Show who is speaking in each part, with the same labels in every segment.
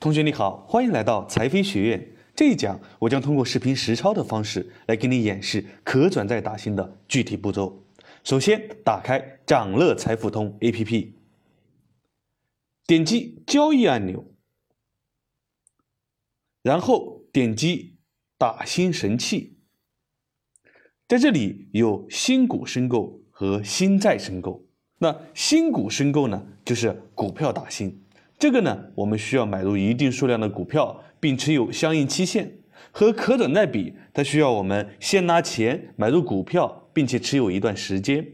Speaker 1: 同学你好，欢迎来到财飞学院。这一讲我将通过视频实操的方式来给你演示可转债打新的具体步骤。首先，打开掌乐财富通 APP，点击交易按钮，然后点击打新神器。在这里有新股申购和新债申购。那新股申购呢，就是股票打新。这个呢，我们需要买入一定数量的股票，并持有相应期限。和可转债比，它需要我们先拿钱买入股票，并且持有一段时间。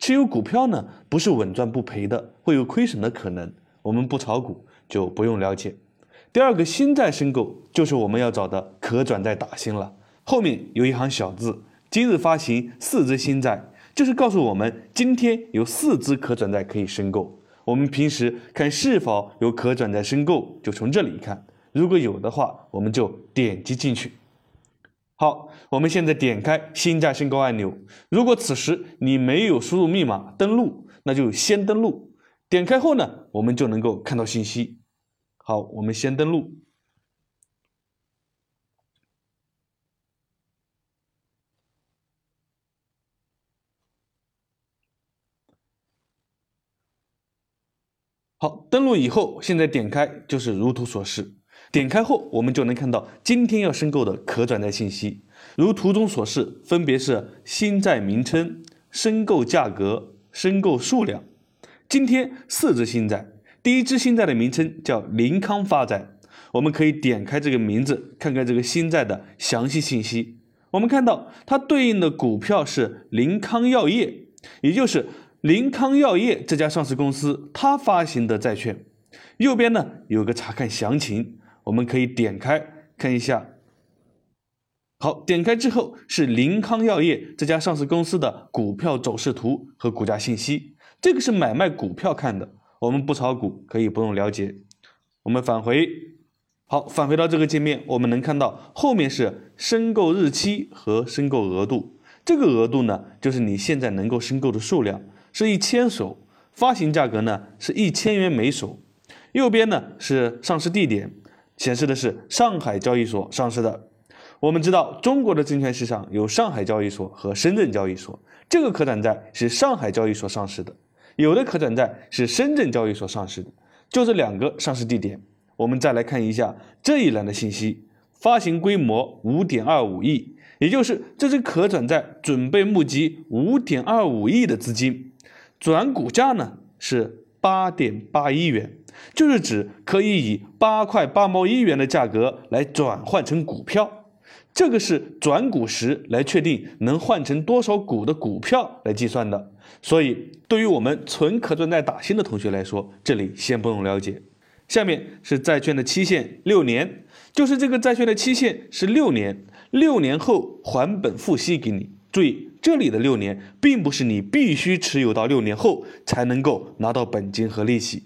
Speaker 1: 持有股票呢，不是稳赚不赔的，会有亏损的可能。我们不炒股，就不用了解。第二个新债申购，就是我们要找的可转债打新了。后面有一行小字：今日发行四只新债，就是告诉我们今天有四只可转债可以申购。我们平时看是否有可转债申购，就从这里看。如果有的话，我们就点击进去。好，我们现在点开新债申购按钮。如果此时你没有输入密码登录，那就先登录。点开后呢，我们就能够看到信息。好，我们先登录。好，登录以后，现在点开就是如图所示。点开后，我们就能看到今天要申购的可转债信息，如图中所示，分别是新债名称、申购价格、申购数量。今天四只新债，第一只新债的名称叫林康发债，我们可以点开这个名字，看看这个新债的详细信息。我们看到它对应的股票是林康药业，也就是。林康药业这家上市公司，它发行的债券，右边呢有个查看详情，我们可以点开看一下。好，点开之后是林康药业这家上市公司的股票走势图和股价信息，这个是买卖股票看的，我们不炒股，可以不用了解。我们返回，好，返回到这个界面，我们能看到后面是申购日期和申购额度，这个额度呢，就是你现在能够申购的数量。是一千手，发行价格呢是一千元每手。右边呢是上市地点，显示的是上海交易所上市的。我们知道中国的证券市场有上海交易所和深圳交易所，这个可转债是上海交易所上市的，有的可转债是深圳交易所上市的，就这两个上市地点。我们再来看一下这一栏的信息，发行规模五点二五亿，也就是这只可转债准备募集五点二五亿的资金。转股价呢是八点八一元，就是指可以以八块八毛一元的价格来转换成股票，这个是转股时来确定能换成多少股的股票来计算的。所以，对于我们纯可转债打新的同学来说，这里先不用了解。下面是债券的期限六年，就是这个债券的期限是六年，六年后还本付息给你。注意。这里的六年，并不是你必须持有到六年后才能够拿到本金和利息。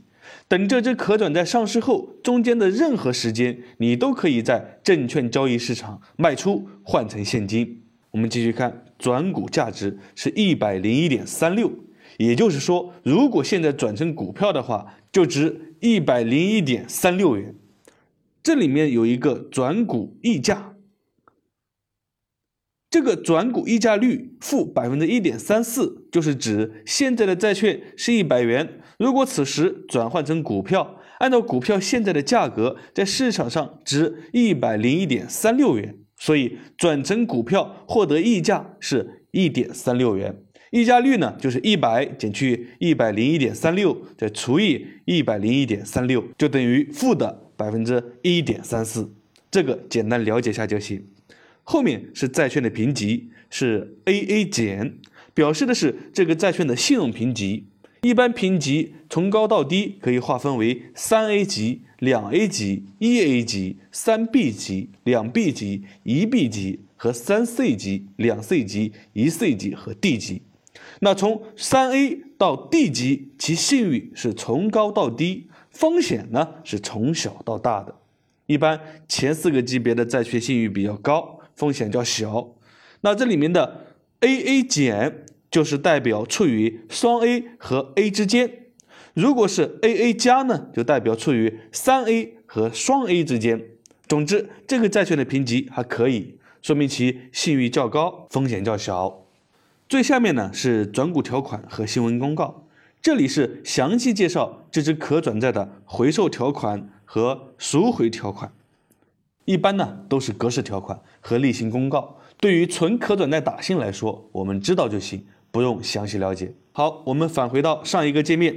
Speaker 1: 等这只可转债上市后，中间的任何时间，你都可以在证券交易市场卖出换成现金。我们继续看，转股价值是一百零一点三六，也就是说，如果现在转成股票的话，就值一百零一点三六元。这里面有一个转股溢价。这个转股溢价率负百分之一点三四，就是指现在的债券是一百元，如果此时转换成股票，按照股票现在的价格，在市场上值一百零一点三六元，所以转成股票获得溢价是一点三六元。溢价率呢，就是一百减去一百零一点三六，再除以一百零一点三六，就等于负的百分之一点三四。这个简单了解下就行。后面是债券的评级，是 AA 减，表示的是这个债券的信用评级。一般评级从高到低可以划分为三 A 级、两 A 级、一 A 级、三 B 级、两 B 级、一 B 级和三 C 级、两 C 级、一 C 级和 D 级。那从三 A 到 D 级，其信誉是从高到低，风险呢是从小到大的。一般前四个级别的债券信誉比较高。风险较小，那这里面的 AA 减就是代表处于双 A 和 A 之间。如果是 AA 加呢，就代表处于三 A 和双 A 之间。总之，这个债券的评级还可以，说明其信誉较高，风险较小。最下面呢是转股条款和新闻公告，这里是详细介绍这只可转债的回售条款和赎回条款。一般呢都是格式条款和例行公告。对于纯可转债打新来说，我们知道就行，不用详细了解。好，我们返回到上一个界面，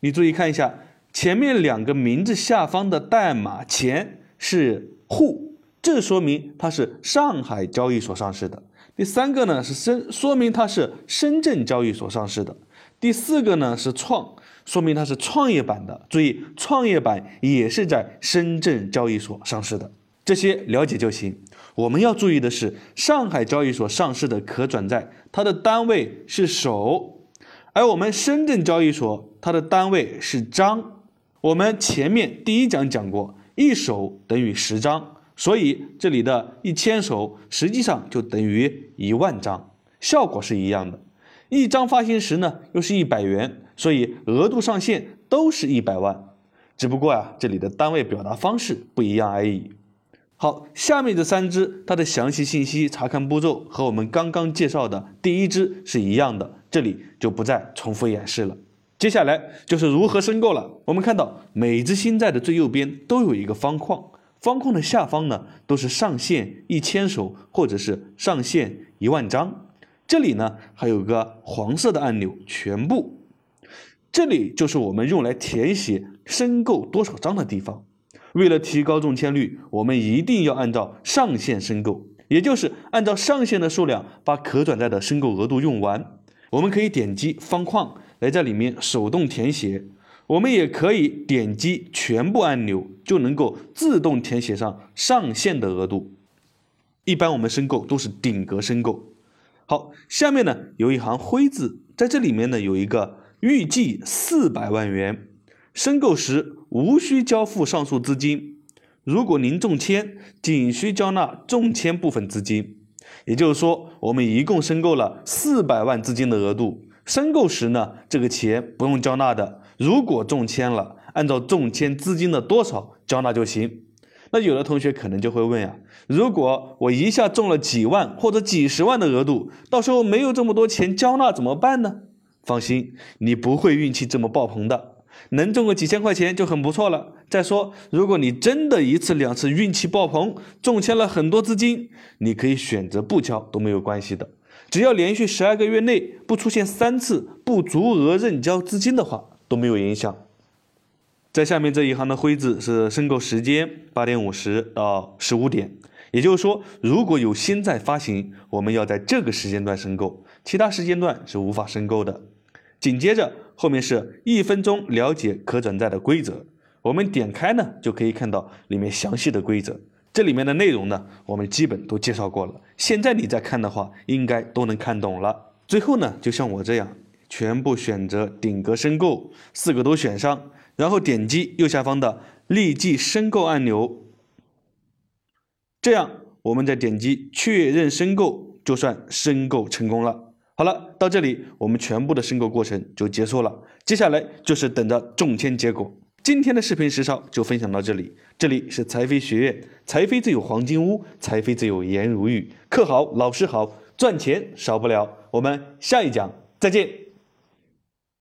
Speaker 1: 你注意看一下，前面两个名字下方的代码前是沪，这说明它是上海交易所上市的。第三个呢是深，说明它是深圳交易所上市的。第四个呢是创，说明它是创业板的。注意，创业板也是在深圳交易所上市的。这些了解就行。我们要注意的是，上海交易所上市的可转债，它的单位是手，而我们深圳交易所它的单位是张。我们前面第一讲讲过，一手等于十张，所以这里的一千手实际上就等于一万张，效果是一样的。一张发行时呢，又是一百元，所以额度上限都是一百万，只不过啊，这里的单位表达方式不一样而已。好，下面这三只它的详细信息查看步骤和我们刚刚介绍的第一只是一样的，这里就不再重复演示了。接下来就是如何申购了。我们看到每只新债的最右边都有一个方框，方框的下方呢都是上限一千手或者是上限一万张。这里呢还有个黄色的按钮，全部，这里就是我们用来填写申购多少张的地方。为了提高中签率，我们一定要按照上限申购，也就是按照上限的数量把可转债的申购额度用完。我们可以点击方框来在里面手动填写，我们也可以点击全部按钮，就能够自动填写上上限的额度。一般我们申购都是顶格申购。好，下面呢有一行灰字，在这里面呢有一个预计四百万元。申购时无需交付上述资金，如果您中签，仅需交纳中签部分资金。也就是说，我们一共申购了四百万资金的额度。申购时呢，这个钱不用交纳的。如果中签了，按照中签资金的多少交纳就行。那有的同学可能就会问呀，如果我一下中了几万或者几十万的额度，到时候没有这么多钱交纳怎么办呢？放心，你不会运气这么爆棚的。能中个几千块钱就很不错了。再说，如果你真的一次两次运气爆棚，中签了很多资金，你可以选择不交都没有关系的。只要连续十二个月内不出现三次不足额认交资金的话，都没有影响。在下面这一行的灰字是申购时间，八点五十到十五点。也就是说，如果有新债发行，我们要在这个时间段申购，其他时间段是无法申购的。紧接着。后面是一分钟了解可转债的规则，我们点开呢就可以看到里面详细的规则。这里面的内容呢，我们基本都介绍过了。现在你再看的话，应该都能看懂了。最后呢，就像我这样，全部选择顶格申购，四个都选上，然后点击右下方的立即申购按钮，这样我们再点击确认申购，就算申购成功了。好了，到这里我们全部的申购过程就结束了，接下来就是等着中签结果。今天的视频实操就分享到这里，这里是财飞学院，财飞自有黄金屋，财飞自有颜如玉，课好老师好，赚钱少不了。我们下一讲再见。